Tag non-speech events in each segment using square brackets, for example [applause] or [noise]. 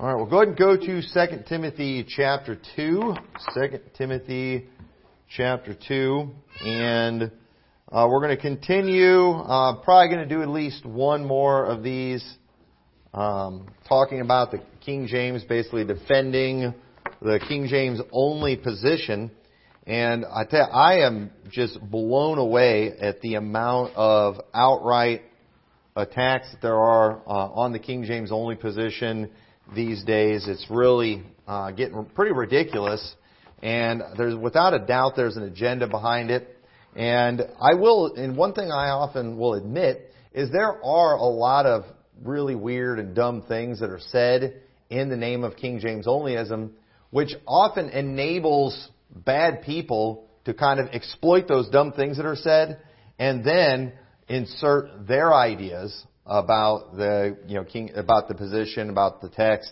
All right, well, go ahead and go to 2 Timothy chapter 2. 2 Timothy chapter 2. And uh, we're going to continue, uh, probably going to do at least one more of these, um, talking about the King James, basically defending the King James only position. And I tell you, I am just blown away at the amount of outright attacks that there are uh, on the King James only position these days. It's really uh, getting pretty ridiculous, and there's without a doubt there's an agenda behind it. And I will, and one thing I often will admit is there are a lot of really weird and dumb things that are said in the name of King James onlyism, which often enables bad people to kind of exploit those dumb things that are said and then insert their ideas about the you know king about the position about the text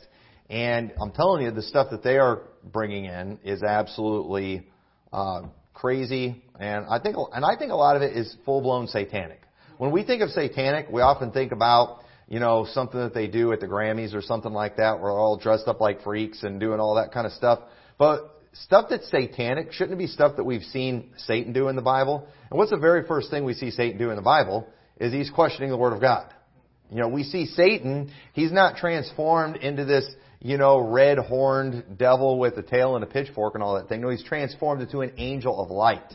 and I'm telling you the stuff that they are bringing in is absolutely uh, crazy and I think and I think a lot of it is full blown satanic. When we think of satanic, we often think about you know something that they do at the Grammys or something like that, where they're all dressed up like freaks and doing all that kind of stuff. But stuff that's satanic shouldn't it be stuff that we've seen Satan do in the Bible? And what's the very first thing we see Satan do in the Bible? Is he's questioning the Word of God. You know, we see Satan, he's not transformed into this, you know, red horned devil with a tail and a pitchfork and all that thing. No, he's transformed into an angel of light.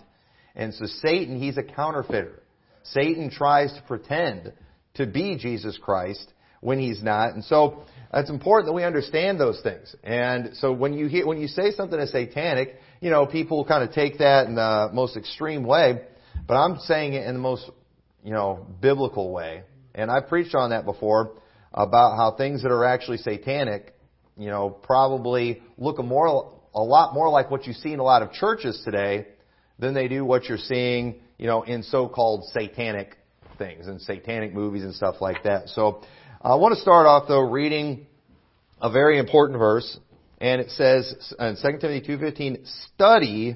And so Satan, he's a counterfeiter. Satan tries to pretend to be Jesus Christ when he's not. And so it's important that we understand those things. And so when you hear, when you say something is satanic, you know, people kind of take that in the most extreme way, but I'm saying it in the most, you know, biblical way. And I've preached on that before about how things that are actually satanic, you know, probably look a more, a lot more like what you see in a lot of churches today than they do what you're seeing, you know, in so-called satanic things and satanic movies and stuff like that. So I want to start off though reading a very important verse, and it says in 2 Timothy 2:15, "Study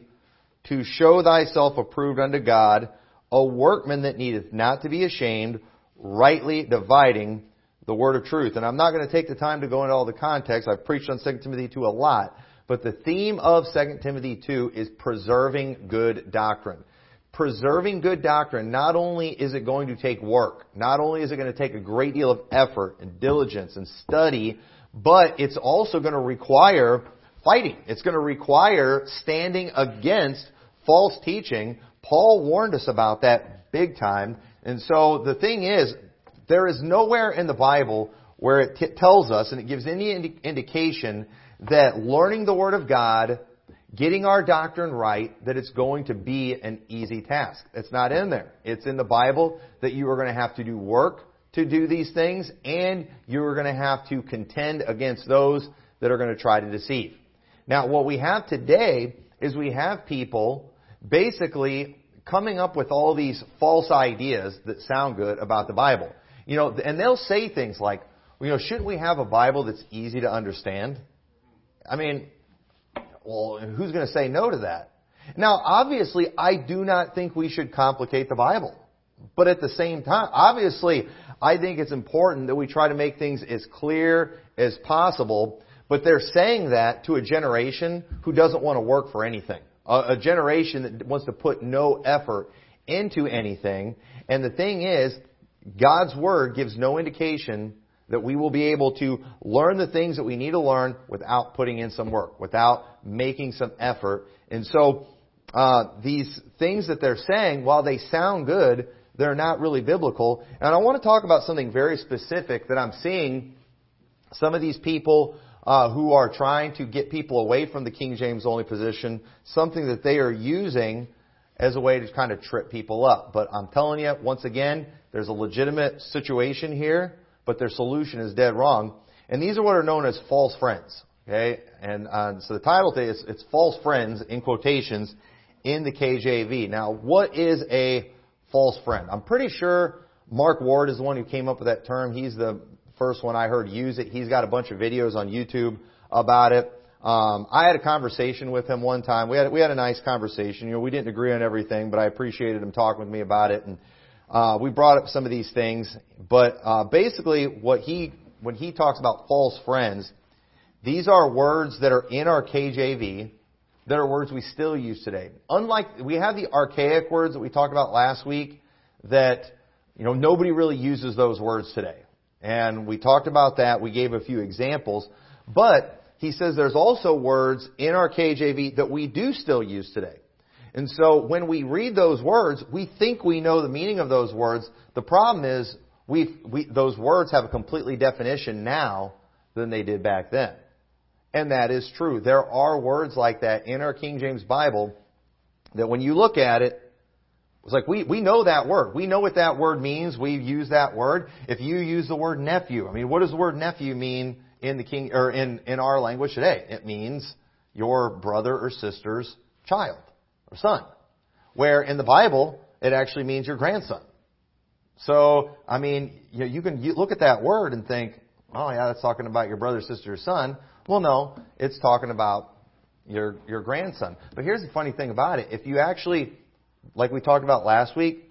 to show thyself approved unto God, a workman that needeth not to be ashamed, rightly dividing the word of truth. And I'm not going to take the time to go into all the context. I've preached on 2 Timothy 2 a lot. But the theme of 2 Timothy 2 is preserving good doctrine. Preserving good doctrine, not only is it going to take work, not only is it going to take a great deal of effort and diligence and study, but it's also going to require fighting. It's going to require standing against false teaching. Paul warned us about that big time and so the thing is, there is nowhere in the Bible where it t- tells us, and it gives any indi- indication that learning the Word of God, getting our doctrine right, that it's going to be an easy task. It's not in there. It's in the Bible that you are going to have to do work to do these things, and you are going to have to contend against those that are going to try to deceive. Now, what we have today is we have people basically coming up with all these false ideas that sound good about the Bible. You know, and they'll say things like, you know, shouldn't we have a Bible that's easy to understand? I mean, well, who's going to say no to that? Now, obviously, I do not think we should complicate the Bible. But at the same time, obviously, I think it's important that we try to make things as clear as possible. But they're saying that to a generation who doesn't want to work for anything a, generation that wants to put no effort into anything. And the thing is, God's Word gives no indication that we will be able to learn the things that we need to learn without putting in some work, without making some effort. And so, uh, these things that they're saying, while they sound good, they're not really biblical. And I want to talk about something very specific that I'm seeing some of these people uh, who are trying to get people away from the King James only position, something that they are using as a way to kind of trip people up. But I'm telling you, once again, there's a legitimate situation here, but their solution is dead wrong. And these are what are known as false friends. Okay? And uh, so the title today is it's false friends in quotations in the KJV. Now, what is a false friend? I'm pretty sure Mark Ward is the one who came up with that term. He's the first one I heard use it. He's got a bunch of videos on YouTube about it. Um, I had a conversation with him one time. We had we had a nice conversation. You know, we didn't agree on everything, but I appreciated him talking with me about it, and uh, we brought up some of these things. But uh, basically, what he when he talks about false friends, these are words that are in our KJV that are words we still use today. Unlike, we have the archaic words that we talked about last week that, you know, nobody really uses those words today. And we talked about that. We gave a few examples. But he says there's also words in our KJV that we do still use today. And so when we read those words, we think we know the meaning of those words. The problem is we those words have a completely definition now than they did back then. And that is true. There are words like that in our King James Bible that when you look at it, it's like we, we know that word. We know what that word means. We use that word. If you use the word nephew, I mean, what does the word nephew mean in the king or in, in our language today? It means your brother or sister's child or son. Where in the Bible, it actually means your grandson. So, I mean, you, know, you can look at that word and think, oh yeah, that's talking about your brother, sister, or son. Well, no, it's talking about your your grandson. But here's the funny thing about it: if you actually, like we talked about last week,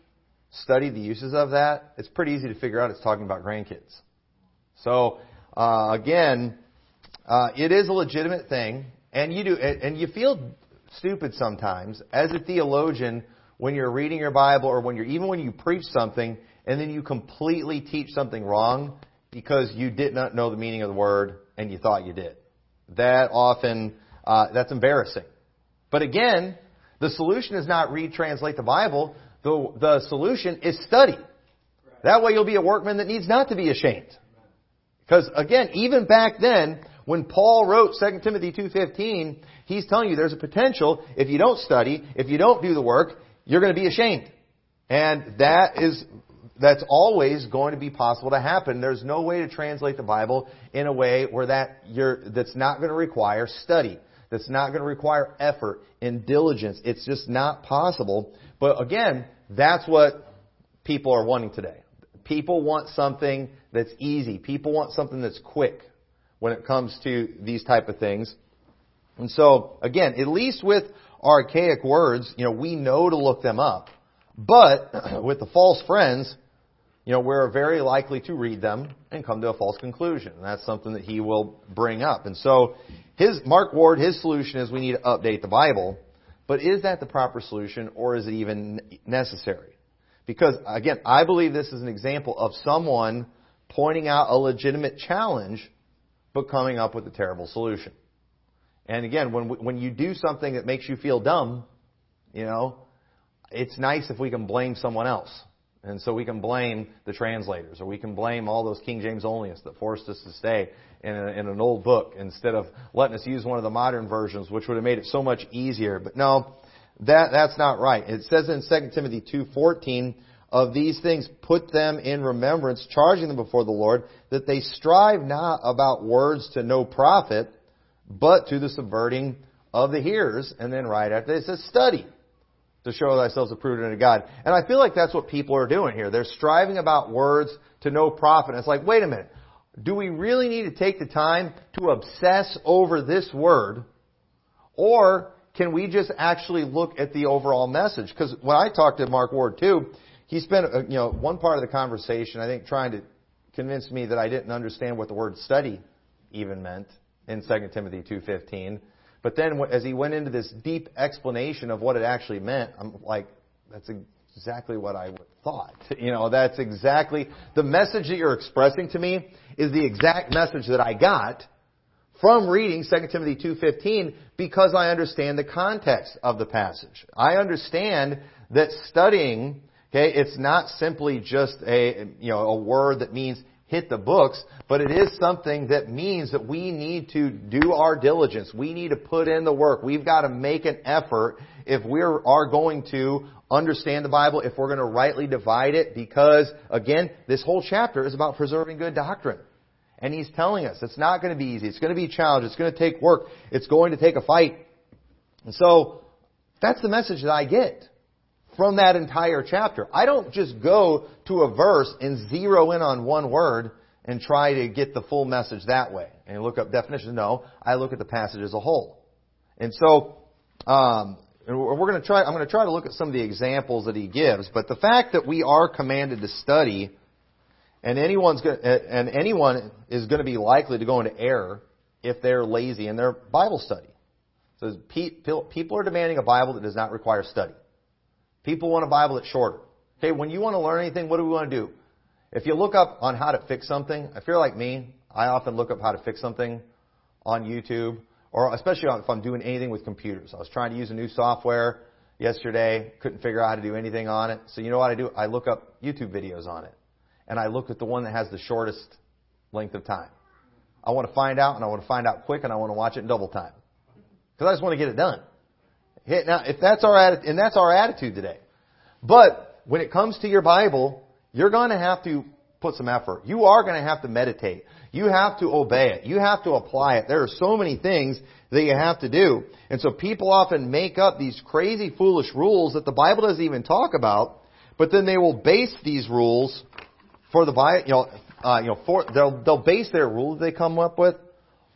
study the uses of that, it's pretty easy to figure out it's talking about grandkids. So uh, again, uh, it is a legitimate thing, and you do, and you feel stupid sometimes as a theologian when you're reading your Bible or when you're even when you preach something and then you completely teach something wrong because you did not know the meaning of the word and you thought you did. That often uh, that's embarrassing. But again, the solution is not retranslate the Bible. The, the solution is study. That way you'll be a workman that needs not to be ashamed. Because again, even back then, when Paul wrote 2 Timothy 2.15, he's telling you there's a potential, if you don't study, if you don't do the work, you're going to be ashamed. And that is, that's always going to be possible to happen. There's no way to translate the Bible in a way where that you're, that's not going to require study. That's not going to require effort and diligence. It's just not possible. But again, that's what people are wanting today. People want something that's easy. People want something that's quick when it comes to these type of things. And so, again, at least with archaic words, you know, we know to look them up. But [clears throat] with the false friends, you know, we're very likely to read them and come to a false conclusion. And that's something that he will bring up. And so, his, Mark Ward, his solution is we need to update the Bible. But is that the proper solution or is it even necessary? Because, again, I believe this is an example of someone pointing out a legitimate challenge, but coming up with a terrible solution. And again, when, when you do something that makes you feel dumb, you know, it's nice if we can blame someone else. And so we can blame the translators, or we can blame all those King James onlyists that forced us to stay in, a, in an old book instead of letting us use one of the modern versions, which would have made it so much easier. But no, that, that's not right. It says in 2 Timothy 2.14, of these things put them in remembrance, charging them before the Lord, that they strive not about words to no profit, but to the subverting of the hearers. And then right after it says study to show thyself approved unto God. And I feel like that's what people are doing here. They're striving about words to no profit. And it's like, wait a minute. Do we really need to take the time to obsess over this word? Or can we just actually look at the overall message? Because when I talked to Mark Ward too, he spent, uh, you know, one part of the conversation, I think, trying to convince me that I didn't understand what the word study even meant in 2 Timothy 2.15. But then as he went into this deep explanation of what it actually meant, I'm like, that's exactly what I thought. [laughs] You know, that's exactly, the message that you're expressing to me is the exact message that I got from reading 2 Timothy 2.15 because I understand the context of the passage. I understand that studying Okay, it's not simply just a, you know, a word that means hit the books, but it is something that means that we need to do our diligence. We need to put in the work. We've got to make an effort if we are going to understand the Bible, if we're going to rightly divide it, because again, this whole chapter is about preserving good doctrine. And he's telling us it's not going to be easy. It's going to be a challenge. It's going to take work. It's going to take a fight. And so, that's the message that I get from that entire chapter. I don't just go to a verse and zero in on one word and try to get the full message that way and look up definitions. No, I look at the passage as a whole. And so, um, we're going to try, I'm going to try to look at some of the examples that he gives, but the fact that we are commanded to study and anyone's going, and anyone is going to be likely to go into error if they're lazy in their Bible study. So people are demanding a Bible that does not require study. People want a Bible that's shorter. Okay, when you want to learn anything, what do we want to do? If you look up on how to fix something, if you're like me, I often look up how to fix something on YouTube, or especially if I'm doing anything with computers. I was trying to use a new software yesterday, couldn't figure out how to do anything on it. So you know what I do? I look up YouTube videos on it. And I look at the one that has the shortest length of time. I want to find out, and I want to find out quick, and I want to watch it in double time. Because I just want to get it done. Now, if that's our attitude, and that's our attitude today. But when it comes to your Bible, you're going to have to put some effort. You are going to have to meditate. You have to obey it. You have to apply it. There are so many things that you have to do. And so people often make up these crazy, foolish rules that the Bible doesn't even talk about, but then they will base these rules for the Bible, you know, uh, you know, for, they'll, they'll base their rules they come up with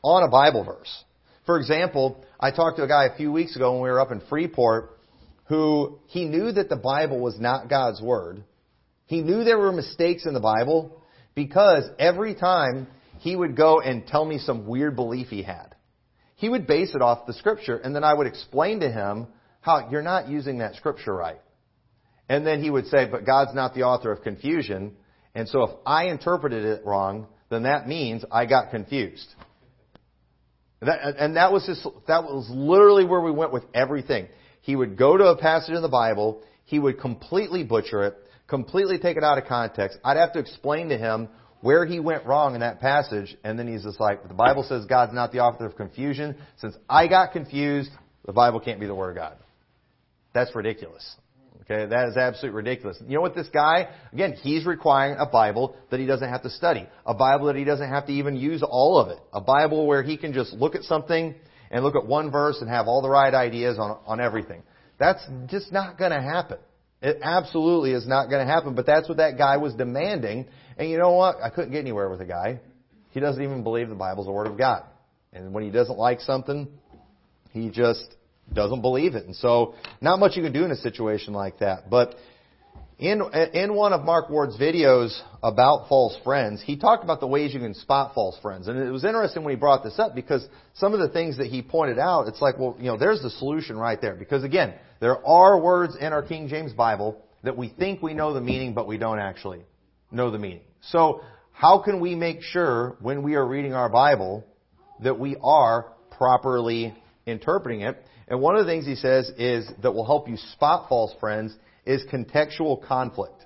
on a Bible verse. For example, I talked to a guy a few weeks ago when we were up in Freeport who he knew that the Bible was not God's Word. He knew there were mistakes in the Bible because every time he would go and tell me some weird belief he had, he would base it off the Scripture, and then I would explain to him how you're not using that Scripture right. And then he would say, but God's not the author of confusion, and so if I interpreted it wrong, then that means I got confused. That, and that was just, that was literally where we went with everything. He would go to a passage in the Bible, he would completely butcher it, completely take it out of context. I'd have to explain to him where he went wrong in that passage, and then he's just like, the Bible says God's not the author of confusion. Since I got confused, the Bible can't be the Word of God. That's ridiculous. Okay, that is absolutely ridiculous. You know what this guy, again, he's requiring a Bible that he doesn't have to study. A Bible that he doesn't have to even use all of it. A Bible where he can just look at something and look at one verse and have all the right ideas on, on everything. That's just not gonna happen. It absolutely is not gonna happen, but that's what that guy was demanding. And you know what? I couldn't get anywhere with a guy. He doesn't even believe the Bible's the Word of God. And when he doesn't like something, he just doesn't believe it. And so, not much you can do in a situation like that. But in, in one of Mark Ward's videos about false friends, he talked about the ways you can spot false friends. And it was interesting when he brought this up because some of the things that he pointed out, it's like, well, you know, there's the solution right there. Because again, there are words in our King James Bible that we think we know the meaning, but we don't actually know the meaning. So, how can we make sure when we are reading our Bible that we are properly interpreting it? And one of the things he says is that will help you spot false friends is contextual conflict.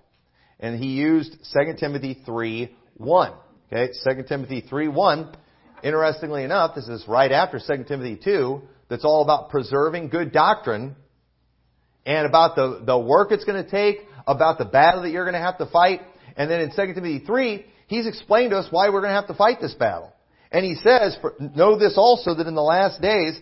And he used 2 Timothy 3, 1. Okay, 2 Timothy 3, 1. Interestingly enough, this is right after 2 Timothy 2, that's all about preserving good doctrine and about the, the work it's going to take, about the battle that you're going to have to fight. And then in 2 Timothy 3, he's explained to us why we're going to have to fight this battle. And he says, know this also that in the last days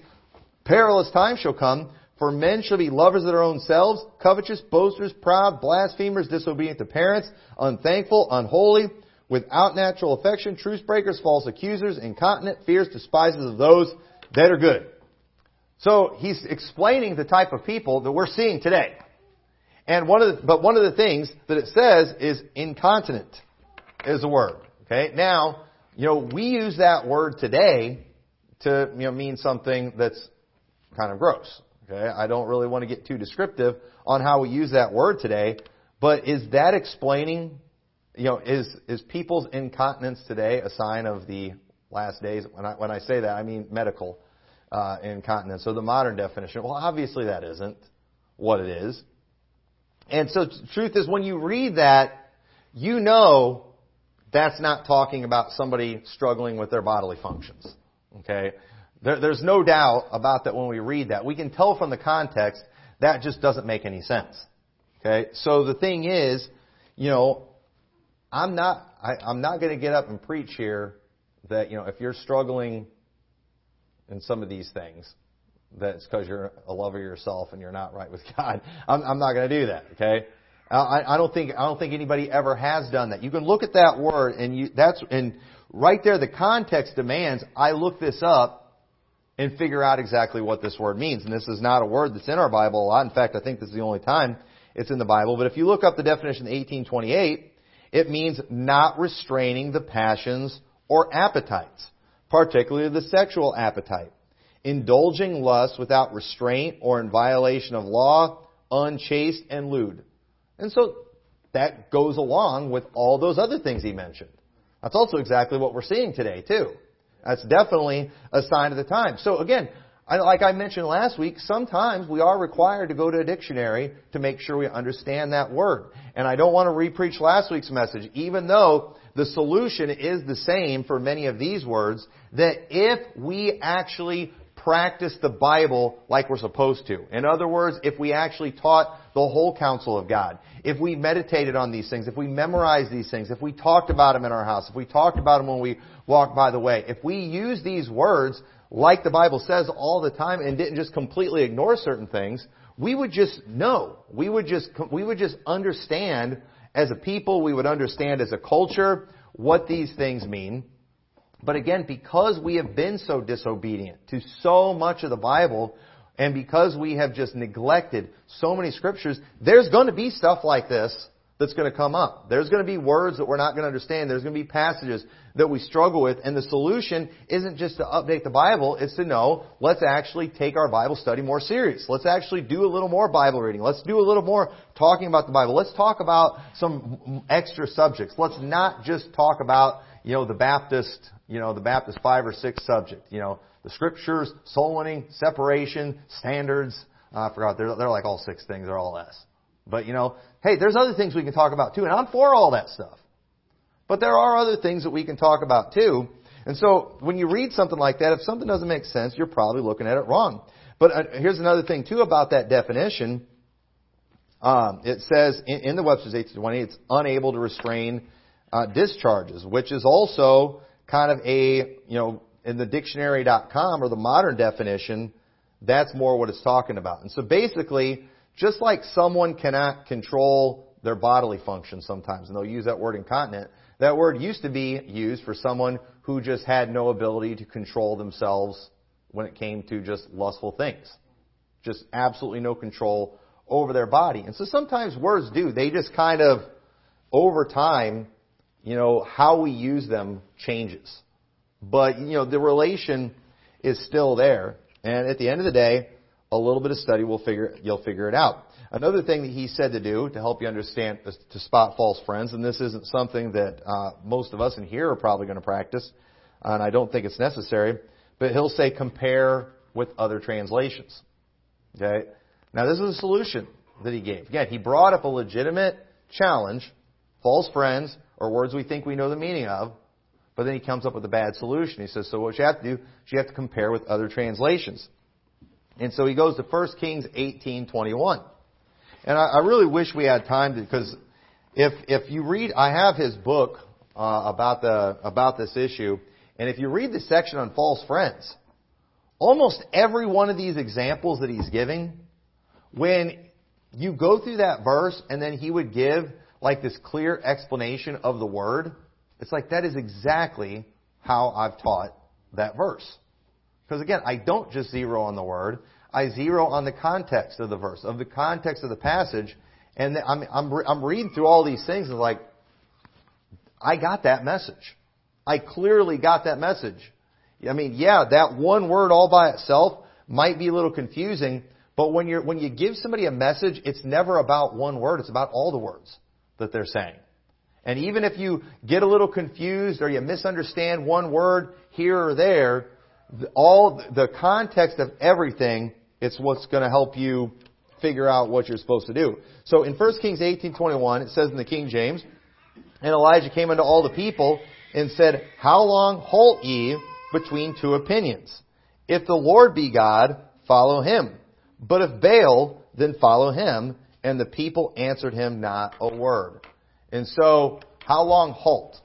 Perilous times shall come, for men shall be lovers of their own selves, covetous, boasters, proud, blasphemers, disobedient to parents, unthankful, unholy, without natural affection, truce breakers, false accusers, incontinent, fierce, despisers of those that are good. So he's explaining the type of people that we're seeing today. And one of the, but one of the things that it says is incontinent is a word. Okay? Now, you know, we use that word today to, you know, mean something that's kind of gross. Okay? I don't really want to get too descriptive on how we use that word today, but is that explaining, you know, is, is people's incontinence today a sign of the last days? When I, when I say that, I mean medical uh, incontinence. So the modern definition, well, obviously that isn't what it is. And so truth is when you read that, you know that's not talking about somebody struggling with their bodily functions. Okay? There, there's no doubt about that when we read that. We can tell from the context that just doesn't make any sense. Okay? So the thing is, you know, I'm not, I, I'm not going to get up and preach here that, you know, if you're struggling in some of these things, that's because you're a lover of yourself and you're not right with [laughs] God. I'm, I'm not going to do that. Okay? I, I don't think I don't think anybody ever has done that. You can look at that word and you that's and right there the context demands I look this up and figure out exactly what this word means. And this is not a word that's in our Bible a lot. In fact, I think this is the only time it's in the Bible. But if you look up the definition in 1828, it means not restraining the passions or appetites. particularly the sexual appetite, indulging lust without restraint or in violation of law, unchaste and lewd. And so that goes along with all those other things he mentioned. That's also exactly what we're seeing today too. That's definitely a sign of the time. So again, like I mentioned last week, sometimes we are required to go to a dictionary to make sure we understand that word. And I don't want to repreach last week's message, even though the solution is the same for many of these words, that if we actually practice the Bible like we're supposed to. In other words, if we actually taught the whole counsel of God, if we meditated on these things, if we memorized these things, if we talked about them in our house, if we talked about them when we walked by the way, if we use these words like the Bible says all the time and didn't just completely ignore certain things, we would just know. We would just, we would just understand as a people, we would understand as a culture what these things mean. But again, because we have been so disobedient to so much of the Bible, and because we have just neglected so many scriptures, there's going to be stuff like this that's going to come up. There's going to be words that we're not going to understand. There's going to be passages that we struggle with. And the solution isn't just to update the Bible, it's to know, let's actually take our Bible study more serious. Let's actually do a little more Bible reading. Let's do a little more talking about the Bible. Let's talk about some extra subjects. Let's not just talk about, you know, the Baptist, you know, the Baptist five or six subject. You know, the scriptures, soul winning, separation, standards. Uh, I forgot. They're, they're like all six things. They're all S. But you know, hey, there's other things we can talk about too, and I'm for all that stuff. But there are other things that we can talk about too. And so when you read something like that, if something doesn't make sense, you're probably looking at it wrong. But uh, here's another thing too about that definition. Um, it says in, in the Webster's 1820, it's unable to restrain uh, discharges, which is also kind of a, you know, in the dictionary.com or the modern definition, that's more what it's talking about. And so basically, just like someone cannot control their bodily function sometimes, and they'll use that word incontinent, that word used to be used for someone who just had no ability to control themselves when it came to just lustful things. Just absolutely no control over their body. And so sometimes words do. They just kind of, over time, you know, how we use them changes. But, you know, the relation is still there. And at the end of the day, a little bit of study will figure you'll figure it out. Another thing that he said to do to help you understand to spot false friends, and this isn't something that uh, most of us in here are probably going to practice, and I don't think it's necessary. But he'll say compare with other translations. Okay. Now this is a solution that he gave. Again, he brought up a legitimate challenge, false friends, or words we think we know the meaning of, but then he comes up with a bad solution. He says, so what you have to do is you have to compare with other translations. And so he goes to 1 Kings 18:21. And I, I really wish we had time because if if you read, I have his book uh, about the about this issue, and if you read the section on false friends, almost every one of these examples that he's giving, when you go through that verse and then he would give like this clear explanation of the word, it's like that is exactly how I've taught that verse. Because again, I don't just zero on the word. I zero on the context of the verse, of the context of the passage. And I'm, I'm, I'm reading through all these things and like, I got that message. I clearly got that message. I mean, yeah, that one word all by itself might be a little confusing, but when you're, when you give somebody a message, it's never about one word, it's about all the words that they're saying. And even if you get a little confused or you misunderstand one word here or there, all the context of everything, it's what's going to help you figure out what you're supposed to do. So in 1 Kings 18:21, it says in the King James, and Elijah came unto all the people and said, How long halt ye between two opinions? If the Lord be God, follow him. But if Baal, then follow him. And the people answered him not a word. And so, how long halt?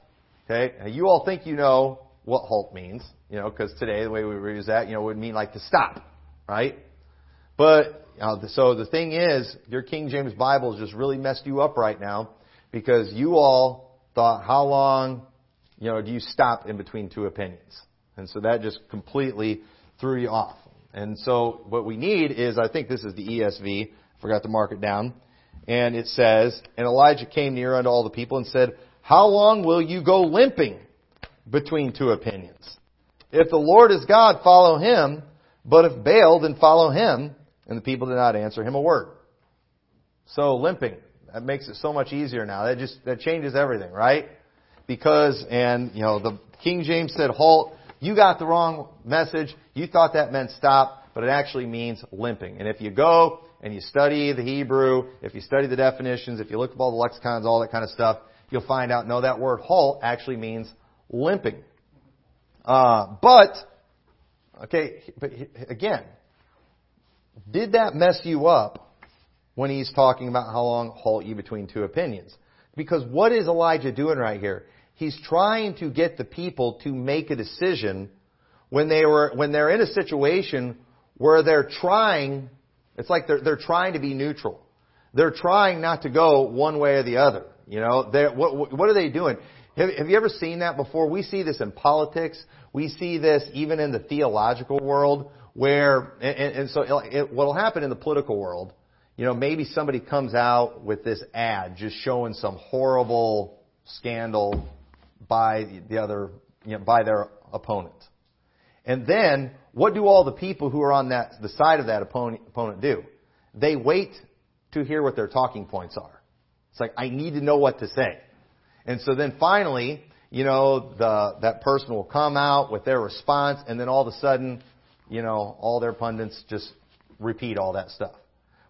Okay, now you all think you know what halt means you know, because today the way we use that, you know, would mean like to stop, right? But uh, so the thing is, your King James Bible has just really messed you up right now because you all thought, how long, you know, do you stop in between two opinions? And so that just completely threw you off. And so what we need is, I think this is the ESV. Forgot to mark it down. And it says, and Elijah came near unto all the people and said, How long will you go limping between two opinions? If the Lord is God, follow him. But if Baal, then follow him. And the people did not answer him a word. So limping. That makes it so much easier now. That just, that changes everything, right? Because, and, you know, the King James said halt. You got the wrong message. You thought that meant stop, but it actually means limping. And if you go and you study the Hebrew, if you study the definitions, if you look up all the lexicons, all that kind of stuff, you'll find out, no, that word halt actually means limping. Uh, but, okay, but again, did that mess you up when he's talking about how long halt you between two opinions? Because what is Elijah doing right here? He's trying to get the people to make a decision when they were, when they're in a situation where they're trying, it's like they're, they're trying to be neutral. They're trying not to go one way or the other. You know, they, what, what are they doing? Have, have you ever seen that before? We see this in politics. We see this even in the theological world where, and, and so it, what'll happen in the political world, you know, maybe somebody comes out with this ad just showing some horrible scandal by the other, you know, by their opponent. And then, what do all the people who are on that, the side of that opponent, opponent do? They wait to hear what their talking points are. It's like, I need to know what to say. And so then finally, you know, the, that person will come out with their response, and then all of a sudden, you know, all their pundits just repeat all that stuff.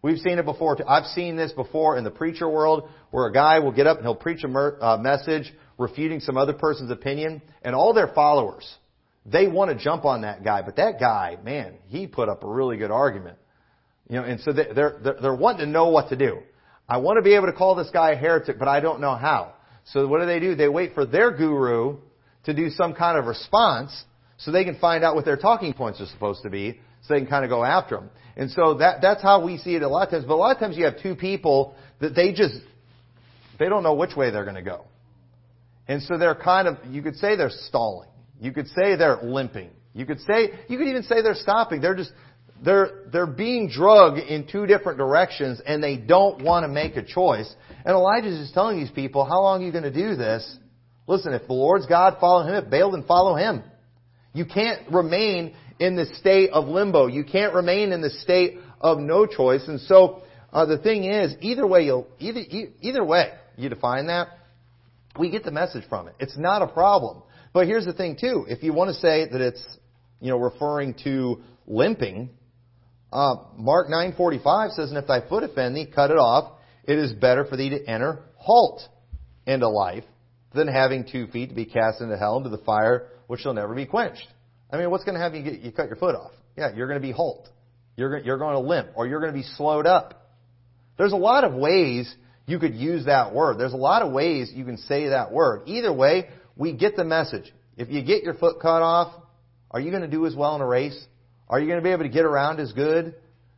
We've seen it before. Too. I've seen this before in the preacher world, where a guy will get up and he'll preach a mer- uh, message refuting some other person's opinion, and all their followers, they want to jump on that guy. But that guy, man, he put up a really good argument. You know, and so they're, they're, they're wanting to know what to do. I want to be able to call this guy a heretic, but I don't know how. So what do they do? They wait for their guru to do some kind of response so they can find out what their talking points are supposed to be so they can kind of go after them. And so that, that's how we see it a lot of times. But a lot of times you have two people that they just, they don't know which way they're going to go. And so they're kind of, you could say they're stalling. You could say they're limping. You could say, you could even say they're stopping. They're just, they're, they're being drugged in two different directions and they don't want to make a choice. And Elijah's just telling these people, how long are you going to do this? Listen, if the Lord's God, follow Him. If Baal, then follow Him. You can't remain in the state of limbo. You can't remain in the state of no choice. And so, uh, the thing is, either way, you'll, either, either way, you define that, we get the message from it. It's not a problem. But here's the thing too. If you want to say that it's, you know, referring to limping, uh, Mark 9:45 says, "And if thy foot offend thee, cut it off. It is better for thee to enter halt into life than having two feet to be cast into hell into the fire which shall never be quenched." I mean, what's going to have you get you cut your foot off? Yeah, you're going to be halt. You're you're going to limp, or you're going to be slowed up. There's a lot of ways you could use that word. There's a lot of ways you can say that word. Either way, we get the message. If you get your foot cut off, are you going to do as well in a race? Are you going to be able to get around as good?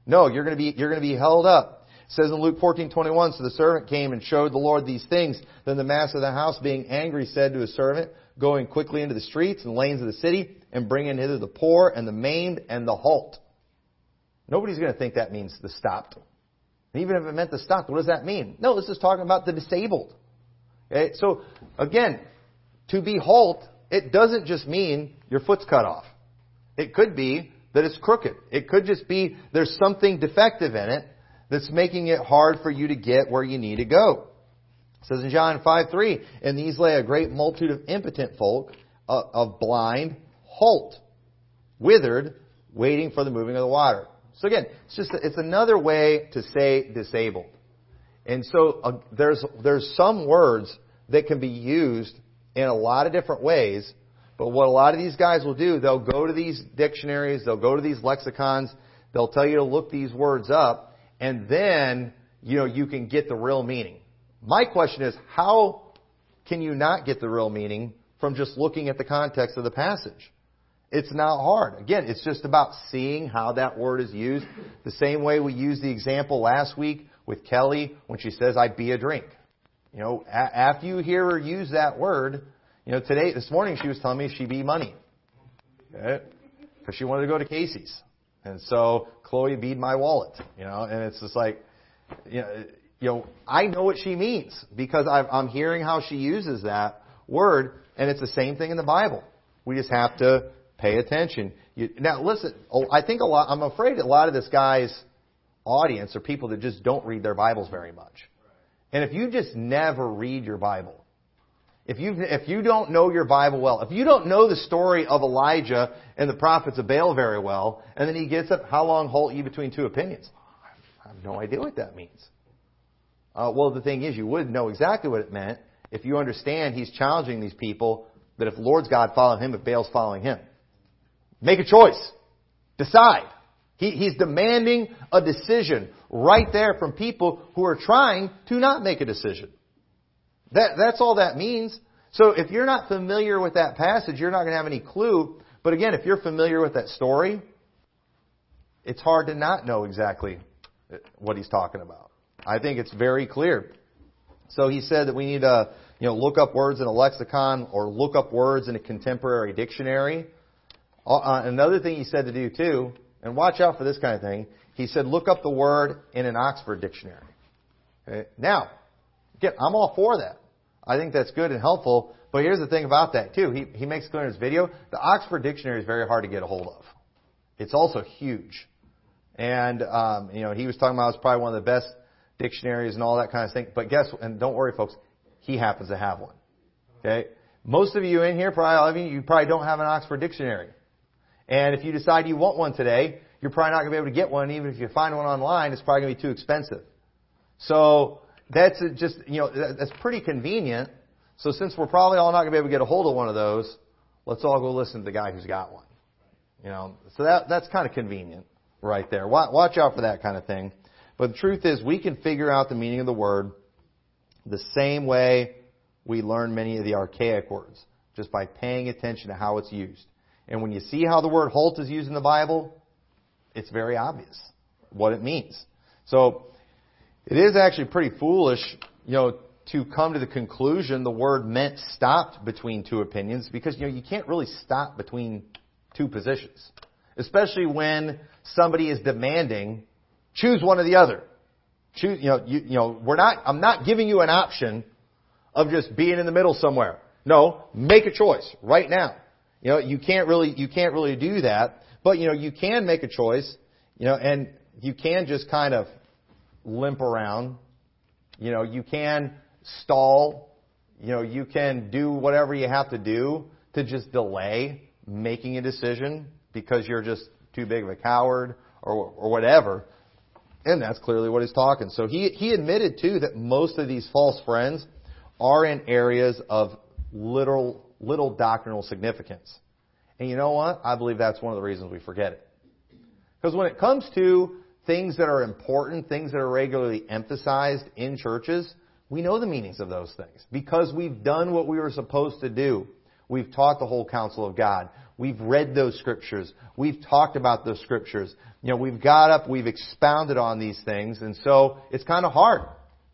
No, you're going to be, you're going to be held up. It says in Luke 14:21, so the servant came and showed the Lord these things. Then the master of the house, being angry, said to his servant, going quickly into the streets and lanes of the city and bringing hither the poor and the maimed and the halt. Nobody's going to think that means the stopped. even if it meant the stopped, what does that mean? No, this is talking about the disabled. Okay? So again, to be halt, it doesn't just mean your foot's cut off. It could be that it's crooked. It could just be there's something defective in it that's making it hard for you to get where you need to go. It says in John 5 3, and these lay a great multitude of impotent folk, uh, of blind, halt, withered, waiting for the moving of the water. So again, it's just it's another way to say disabled. And so uh, there's there's some words that can be used in a lot of different ways. But what a lot of these guys will do, they'll go to these dictionaries, they'll go to these lexicons, they'll tell you to look these words up, and then, you know, you can get the real meaning. My question is, how can you not get the real meaning from just looking at the context of the passage? It's not hard. Again, it's just about seeing how that word is used. The same way we used the example last week with Kelly when she says, I be a drink. You know, a- after you hear her use that word, you know, today, this morning she was telling me she be money. Okay? Because she wanted to go to Casey's. And so, Chloe beat my wallet. You know, and it's just like, you know, you know, I know what she means because i I'm hearing how she uses that word, and it's the same thing in the Bible. We just have to Pay attention. You, now listen, I think a lot, I'm afraid a lot of this guy's audience are people that just don't read their Bibles very much. And if you just never read your Bible, if you if you don't know your Bible well, if you don't know the story of Elijah and the prophets of Baal very well, and then he gets up, how long halt you between two opinions? I have no idea what that means. Uh, well, the thing is, you would know exactly what it meant if you understand he's challenging these people that if the Lord's God, follow him, if Baal's following him. Make a choice. Decide. He, he's demanding a decision right there from people who are trying to not make a decision. That, that's all that means. So if you're not familiar with that passage, you're not going to have any clue. But again, if you're familiar with that story, it's hard to not know exactly what he's talking about. I think it's very clear. So he said that we need to, you know, look up words in a lexicon or look up words in a contemporary dictionary. Uh, uh, another thing he said to do too, and watch out for this kind of thing, he said look up the word in an Oxford dictionary. Okay? Now, again, I'm all for that. I think that's good and helpful. But here's the thing about that too. He, he makes clear in his video, the Oxford Dictionary is very hard to get a hold of. It's also huge. And, um, you know, he was talking about it's probably one of the best dictionaries and all that kind of thing. But guess, and don't worry folks, he happens to have one. Okay? Most of you in here, probably all of you, you probably don't have an Oxford Dictionary. And if you decide you want one today, you're probably not going to be able to get one. Even if you find one online, it's probably going to be too expensive. So, that's just, you know, that's pretty convenient. So since we're probably all not going to be able to get a hold of one of those, let's all go listen to the guy who's got one. You know, so that, that's kind of convenient right there. Watch, watch out for that kind of thing. But the truth is we can figure out the meaning of the word the same way we learn many of the archaic words, just by paying attention to how it's used. And when you see how the word halt is used in the Bible, it's very obvious what it means. So it is actually pretty foolish, you know, to come to the conclusion the word meant stopped between two opinions because, you know, you can't really stop between two positions. Especially when somebody is demanding, choose one or the other. Choose, you know, you, you know, we're not, I'm not giving you an option of just being in the middle somewhere. No, make a choice right now. You know, you can't really, you can't really do that, but you know, you can make a choice, you know, and you can just kind of limp around. You know, you can stall. You know, you can do whatever you have to do to just delay making a decision because you're just too big of a coward or, or whatever. And that's clearly what he's talking. So he, he admitted too that most of these false friends are in areas of little, little doctrinal significance. And you know what? I believe that's one of the reasons we forget it. Because when it comes to things that are important, things that are regularly emphasized in churches, we know the meanings of those things because we've done what we were supposed to do. We've taught the whole counsel of God. We've read those scriptures. We've talked about those scriptures. You know, we've got up, we've expounded on these things, and so it's kind of hard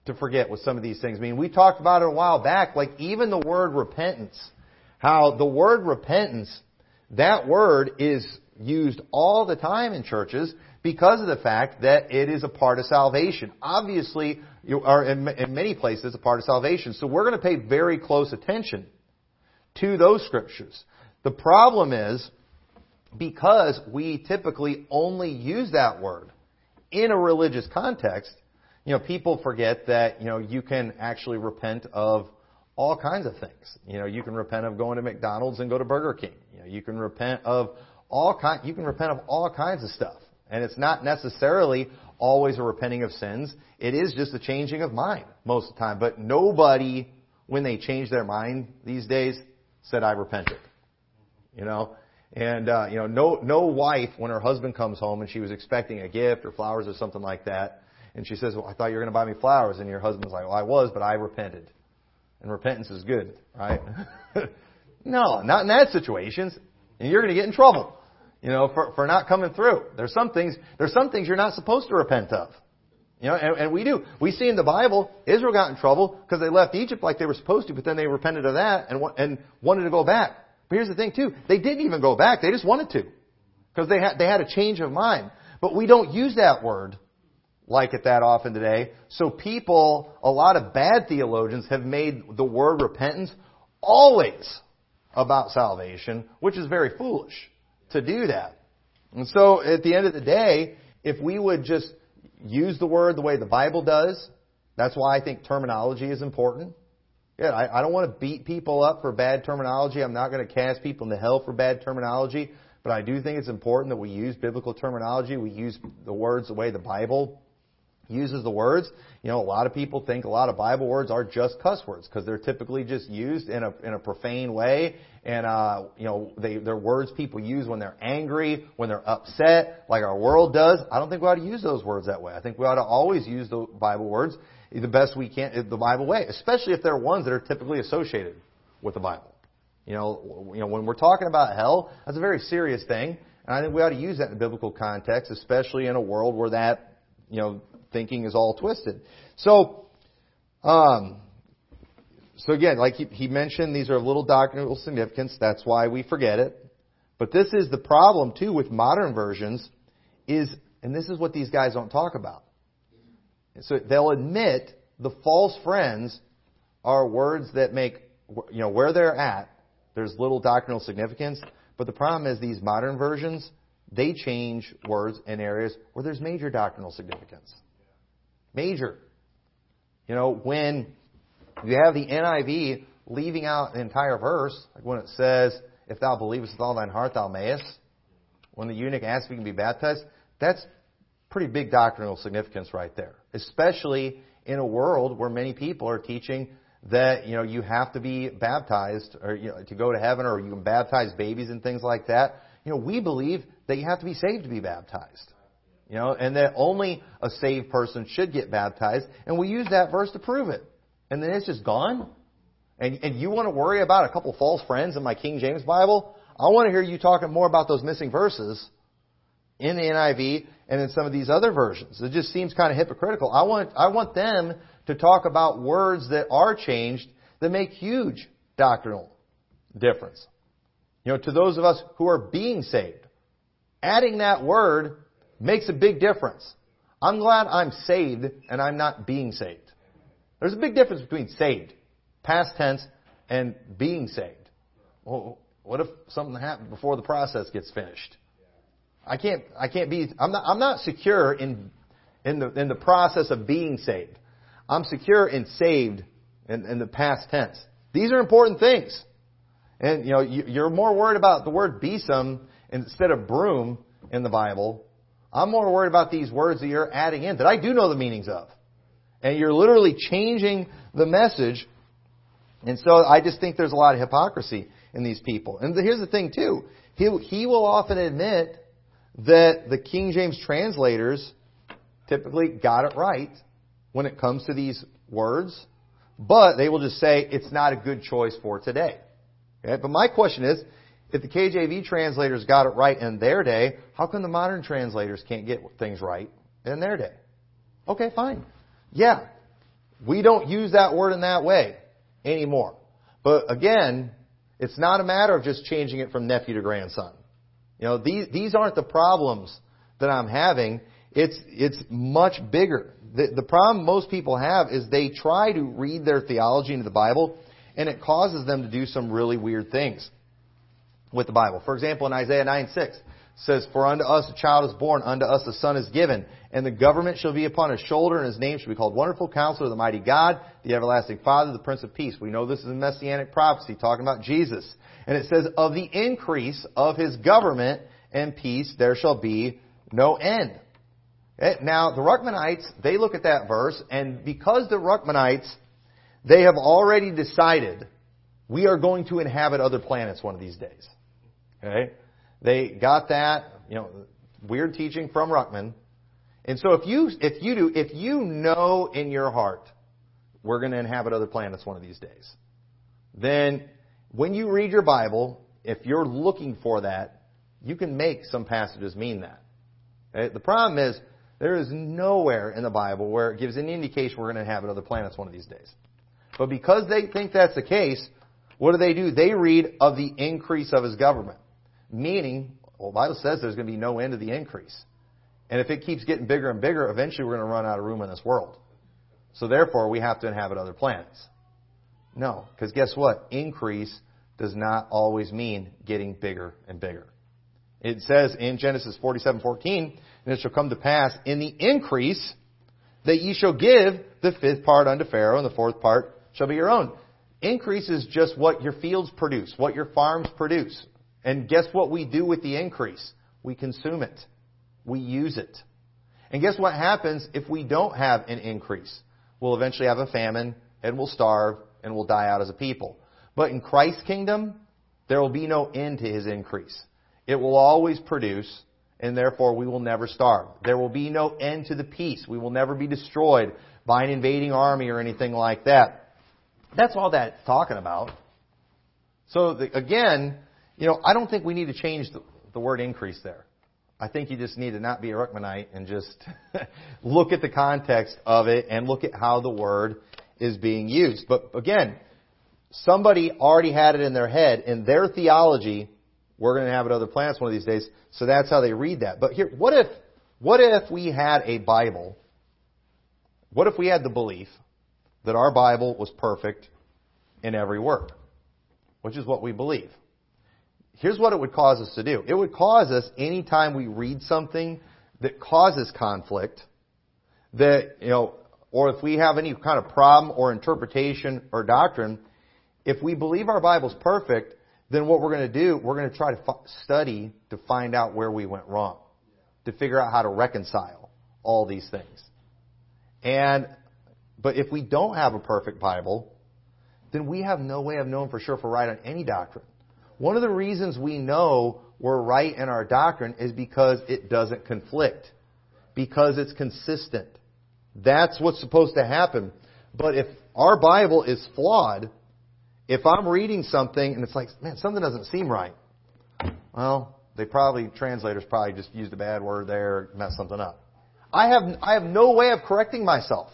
to forget what some of these things mean. We talked about it a while back, like even the word repentance. How the word repentance, that word is used all the time in churches because of the fact that it is a part of salvation. Obviously, you are in, in many places a part of salvation. So we're going to pay very close attention to those scriptures. The problem is because we typically only use that word in a religious context, you know, people forget that, you know, you can actually repent of all kinds of things. You know, you can repent of going to McDonald's and go to Burger King. You know, you can repent of all kind, you can repent of all kinds of stuff. And it's not necessarily always a repenting of sins. It is just a changing of mind most of the time. But nobody, when they change their mind these days, said, I repented. You know? And, uh, you know, no, no wife, when her husband comes home and she was expecting a gift or flowers or something like that, and she says, well, I thought you were going to buy me flowers, and your husband's like, well, I was, but I repented. And repentance is good, right? [laughs] no, not in that situations. And you're going to get in trouble you know, for, for not coming through. There's some things, there's some things you're not supposed to repent of. You know, and, and we do. We see in the Bible, Israel got in trouble because they left Egypt like they were supposed to, but then they repented of that and, and wanted to go back. But here's the thing too. They didn't even go back. They just wanted to. Because they had, they had a change of mind. But we don't use that word like it that often today. So people, a lot of bad theologians have made the word repentance always about salvation, which is very foolish. to do that. And so at the end of the day, if we would just use the word the way the Bible does, that's why I think terminology is important. Yeah, I, I don't want to beat people up for bad terminology. I'm not going to cast people into hell for bad terminology. But I do think it's important that we use biblical terminology. We use the words the way the Bible uses the words. You know, a lot of people think a lot of Bible words are just cuss words because they're typically just used in a in a profane way, and uh, you know, they they're words people use when they're angry, when they're upset, like our world does. I don't think we ought to use those words that way. I think we ought to always use the Bible words the best we can the Bible way, especially if they're ones that are typically associated with the Bible. You know, you know, when we're talking about hell, that's a very serious thing, and I think we ought to use that in a biblical context, especially in a world where that, you know, thinking is all twisted. So, um, so again, like he, he mentioned, these are little doctrinal significance. That's why we forget it. But this is the problem too with modern versions, is, and this is what these guys don't talk about. So they'll admit the false friends are words that make, you know, where they're at, there's little doctrinal significance. But the problem is these modern versions, they change words in areas where there's major doctrinal significance. Major. You know, when you have the NIV leaving out the entire verse, like when it says, if thou believest with all thine heart, thou mayest. When the eunuch asks if he can be baptized, that's pretty big doctrinal significance right there. Especially in a world where many people are teaching that, you know, you have to be baptized or, you know, to go to heaven or you can baptize babies and things like that. You know, we believe that you have to be saved to be baptized. You know, and that only a saved person should get baptized. And we use that verse to prove it. And then it's just gone. And, and you want to worry about a couple false friends in my King James Bible? I want to hear you talking more about those missing verses in the NIV and in some of these other versions. It just seems kind of hypocritical. I want, I want them to talk about words that are changed that make huge doctrinal difference. You know, to those of us who are being saved, adding that word makes a big difference. I'm glad I'm saved and I'm not being saved. There's a big difference between saved, past tense, and being saved. Well, what if something happened before the process gets finished? I can't, I can't be, I'm not, I'm not secure in, in the, in the process of being saved. I'm secure in saved in, in the past tense. These are important things. And, you know, you're more worried about the word besom instead of broom in the Bible I'm more worried about these words that you're adding in that I do know the meanings of. And you're literally changing the message. And so I just think there's a lot of hypocrisy in these people. And here's the thing too. He, he will often admit that the King James translators typically got it right when it comes to these words, but they will just say it's not a good choice for today. Okay? But my question is, if the KJV translators got it right in their day, how come the modern translators can't get things right in their day? Okay, fine. Yeah, we don't use that word in that way anymore. But again, it's not a matter of just changing it from nephew to grandson. You know, these, these aren't the problems that I'm having. It's, it's much bigger. The, the problem most people have is they try to read their theology into the Bible and it causes them to do some really weird things with the Bible. For example, in Isaiah 9 6 says, For unto us a child is born, unto us a son is given, and the government shall be upon his shoulder, and his name shall be called Wonderful Counselor, the Mighty God, the Everlasting Father, the Prince of Peace. We know this is a messianic prophecy talking about Jesus. And it says, Of the increase of his government and peace there shall be no end. Eh, now, the Ruckmanites, they look at that verse, and because the Ruckmanites, they have already decided we are going to inhabit other planets one of these days. Okay? They got that, you know, weird teaching from Ruckman. And so if you, if you do, if you know in your heart, we're going to inhabit other planets one of these days, then when you read your Bible, if you're looking for that, you can make some passages mean that. Okay? The problem is, there is nowhere in the Bible where it gives any indication we're going to inhabit other planets one of these days. But because they think that's the case, what do they do? They read of the increase of his government. Meaning, well, the Bible says there's going to be no end to the increase. And if it keeps getting bigger and bigger, eventually we're going to run out of room in this world. So therefore, we have to inhabit other planets. No, because guess what? Increase does not always mean getting bigger and bigger. It says in Genesis 47:14, and it shall come to pass in the increase that ye shall give the fifth part unto Pharaoh, and the fourth part shall be your own. Increase is just what your fields produce, what your farms produce. And guess what we do with the increase? We consume it. We use it. And guess what happens if we don't have an increase? We'll eventually have a famine, and we'll starve, and we'll die out as a people. But in Christ's kingdom, there will be no end to his increase. It will always produce, and therefore we will never starve. There will be no end to the peace. We will never be destroyed by an invading army or anything like that. That's all that's talking about. So the, again, you know, I don't think we need to change the, the word increase there. I think you just need to not be a Ruckmanite and just [laughs] look at the context of it and look at how the word is being used. But again, somebody already had it in their head in their theology. We're going to have it other planets one of these days. So that's how they read that. But here, what if, what if we had a Bible? What if we had the belief that our Bible was perfect in every word? Which is what we believe. Here's what it would cause us to do. It would cause us, anytime we read something that causes conflict, that, you know, or if we have any kind of problem or interpretation or doctrine, if we believe our Bible's perfect, then what we're going to do, we're going to try to f- study to find out where we went wrong, to figure out how to reconcile all these things. And, but if we don't have a perfect Bible, then we have no way of knowing for sure for right on any doctrine. One of the reasons we know we're right in our doctrine is because it doesn't conflict, because it's consistent. That's what's supposed to happen. But if our Bible is flawed, if I'm reading something and it's like, man, something doesn't seem right, well, they probably, translators probably just used a bad word there, messed something up. I have, I have no way of correcting myself.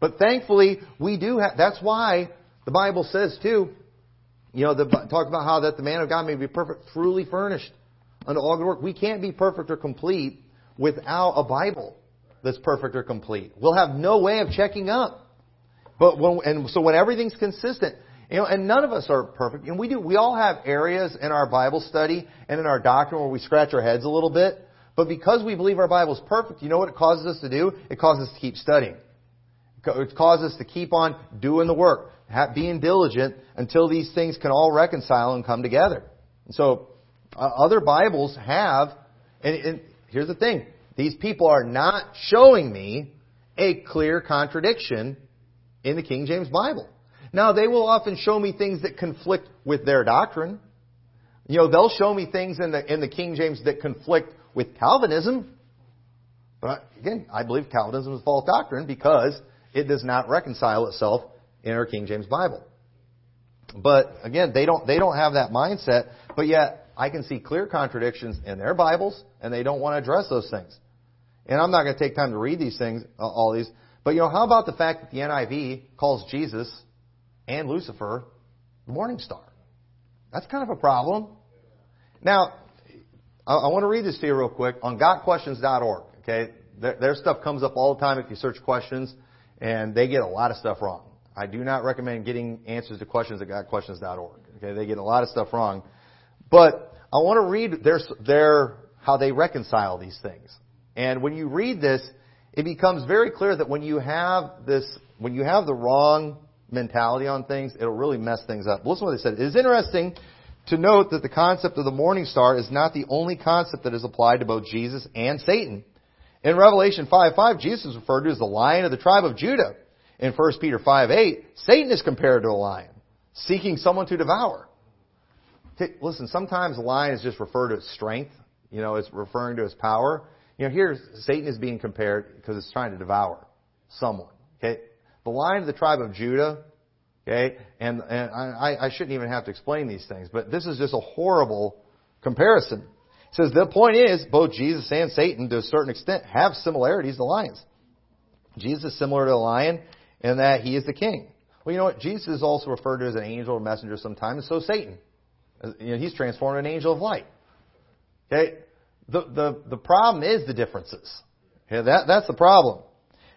But thankfully, we do have, that's why the Bible says too, you know, the, talk about how that the man of God may be perfect, truly furnished unto all good work. We can't be perfect or complete without a Bible that's perfect or complete. We'll have no way of checking up. But when, and so when everything's consistent, you know, and none of us are perfect. And we do, we all have areas in our Bible study and in our doctrine where we scratch our heads a little bit. But because we believe our Bible is perfect, you know what it causes us to do? It causes us to keep studying. It causes us to keep on doing the work being diligent until these things can all reconcile and come together. And so, uh, other Bibles have, and, and here's the thing: these people are not showing me a clear contradiction in the King James Bible. Now, they will often show me things that conflict with their doctrine. You know, they'll show me things in the in the King James that conflict with Calvinism. But again, I believe Calvinism is false doctrine because it does not reconcile itself in our King James Bible. But again, they don't they don't have that mindset, but yet I can see clear contradictions in their Bibles and they don't want to address those things. And I'm not going to take time to read these things all these, but you know, how about the fact that the NIV calls Jesus and Lucifer the morning star? That's kind of a problem. Now, I, want to read this to you real quick on gotquestions.org. Okay, their stuff comes up all the time if you search questions, and they get a lot of stuff wrong. I do not recommend getting answers to questions at gotquestions.org. Okay, they get a lot of stuff wrong. But I want to read their, their, how they reconcile these things. And when you read this, it becomes very clear that when you have this, when you have the wrong mentality on things, it'll really mess things up. Listen to what they said. It is interesting to note that the concept of the morning star is not the only concept that is applied to both Jesus and Satan. In Revelation 5 5, Jesus is referred to as the lion of the tribe of Judah in 1 Peter 5 8, Satan is compared to a lion, seeking someone to devour. Listen, sometimes a lion is just referred to as strength, you know, it's referring to his power. You know, here Satan is being compared because it's trying to devour someone. Okay? The lion of the tribe of Judah, okay, and, and I, I shouldn't even have to explain these things, but this is just a horrible comparison. It says the point is both Jesus and Satan, to a certain extent, have similarities to lions. Jesus is similar to a lion, and that he is the king. Well, you know what? Jesus is also referred to as an angel or messenger sometimes, so Satan. Uh, you know, he's transformed an angel of light. Okay? The, the, the problem is the differences. Okay, that, that's the problem.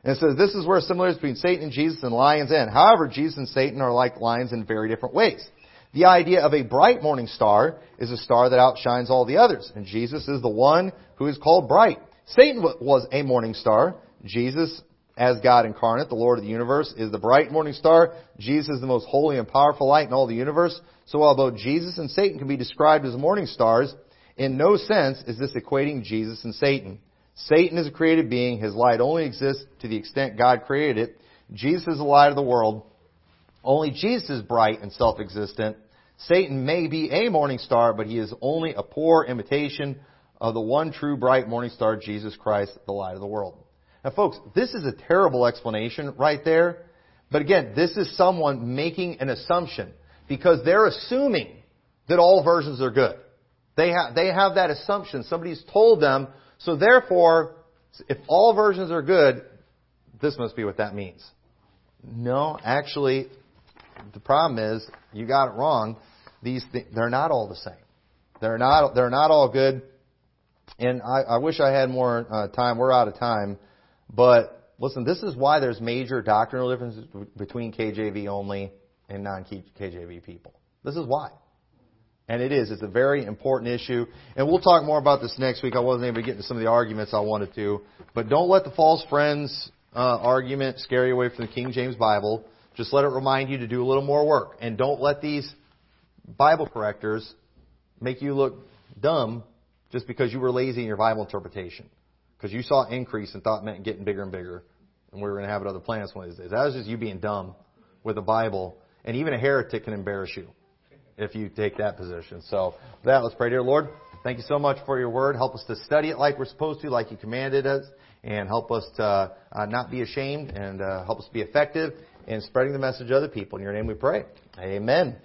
And it says this is where similarities between Satan and Jesus and lions end. However, Jesus and Satan are like lions in very different ways. The idea of a bright morning star is a star that outshines all the others, and Jesus is the one who is called bright. Satan was a morning star. Jesus, as God incarnate, the Lord of the universe, is the bright morning star. Jesus is the most holy and powerful light in all the universe. So while both Jesus and Satan can be described as morning stars, in no sense is this equating Jesus and Satan. Satan is a created being. His light only exists to the extent God created it. Jesus is the light of the world. Only Jesus is bright and self-existent. Satan may be a morning star, but he is only a poor imitation of the one true bright morning star, Jesus Christ, the light of the world. Now folks, this is a terrible explanation right there. But again, this is someone making an assumption because they're assuming that all versions are good. They have, they have that assumption. Somebody's told them, so therefore, if all versions are good, this must be what that means. No, actually, the problem is you got it wrong. These th- they're not all the same. They're not they're not all good. And I, I wish I had more uh, time. We're out of time, but listen, this is why there's major doctrinal differences between KJV only and non-KJV people. This is why. And it is. It's a very important issue. And we'll talk more about this next week. I wasn't able to get into some of the arguments I wanted to. But don't let the false friends uh, argument scare you away from the King James Bible. Just let it remind you to do a little more work. And don't let these Bible correctors make you look dumb just because you were lazy in your Bible interpretation. Because you saw increase and thought meant getting bigger and bigger. And we were going to have it other planets one of these days. That was just you being dumb with the Bible. And even a heretic can embarrass you if you take that position. So, with that, let's pray. Dear Lord, thank you so much for your word. Help us to study it like we're supposed to, like you commanded us, and help us to uh, not be ashamed and uh, help us to be effective in spreading the message to other people. In your name we pray. Amen.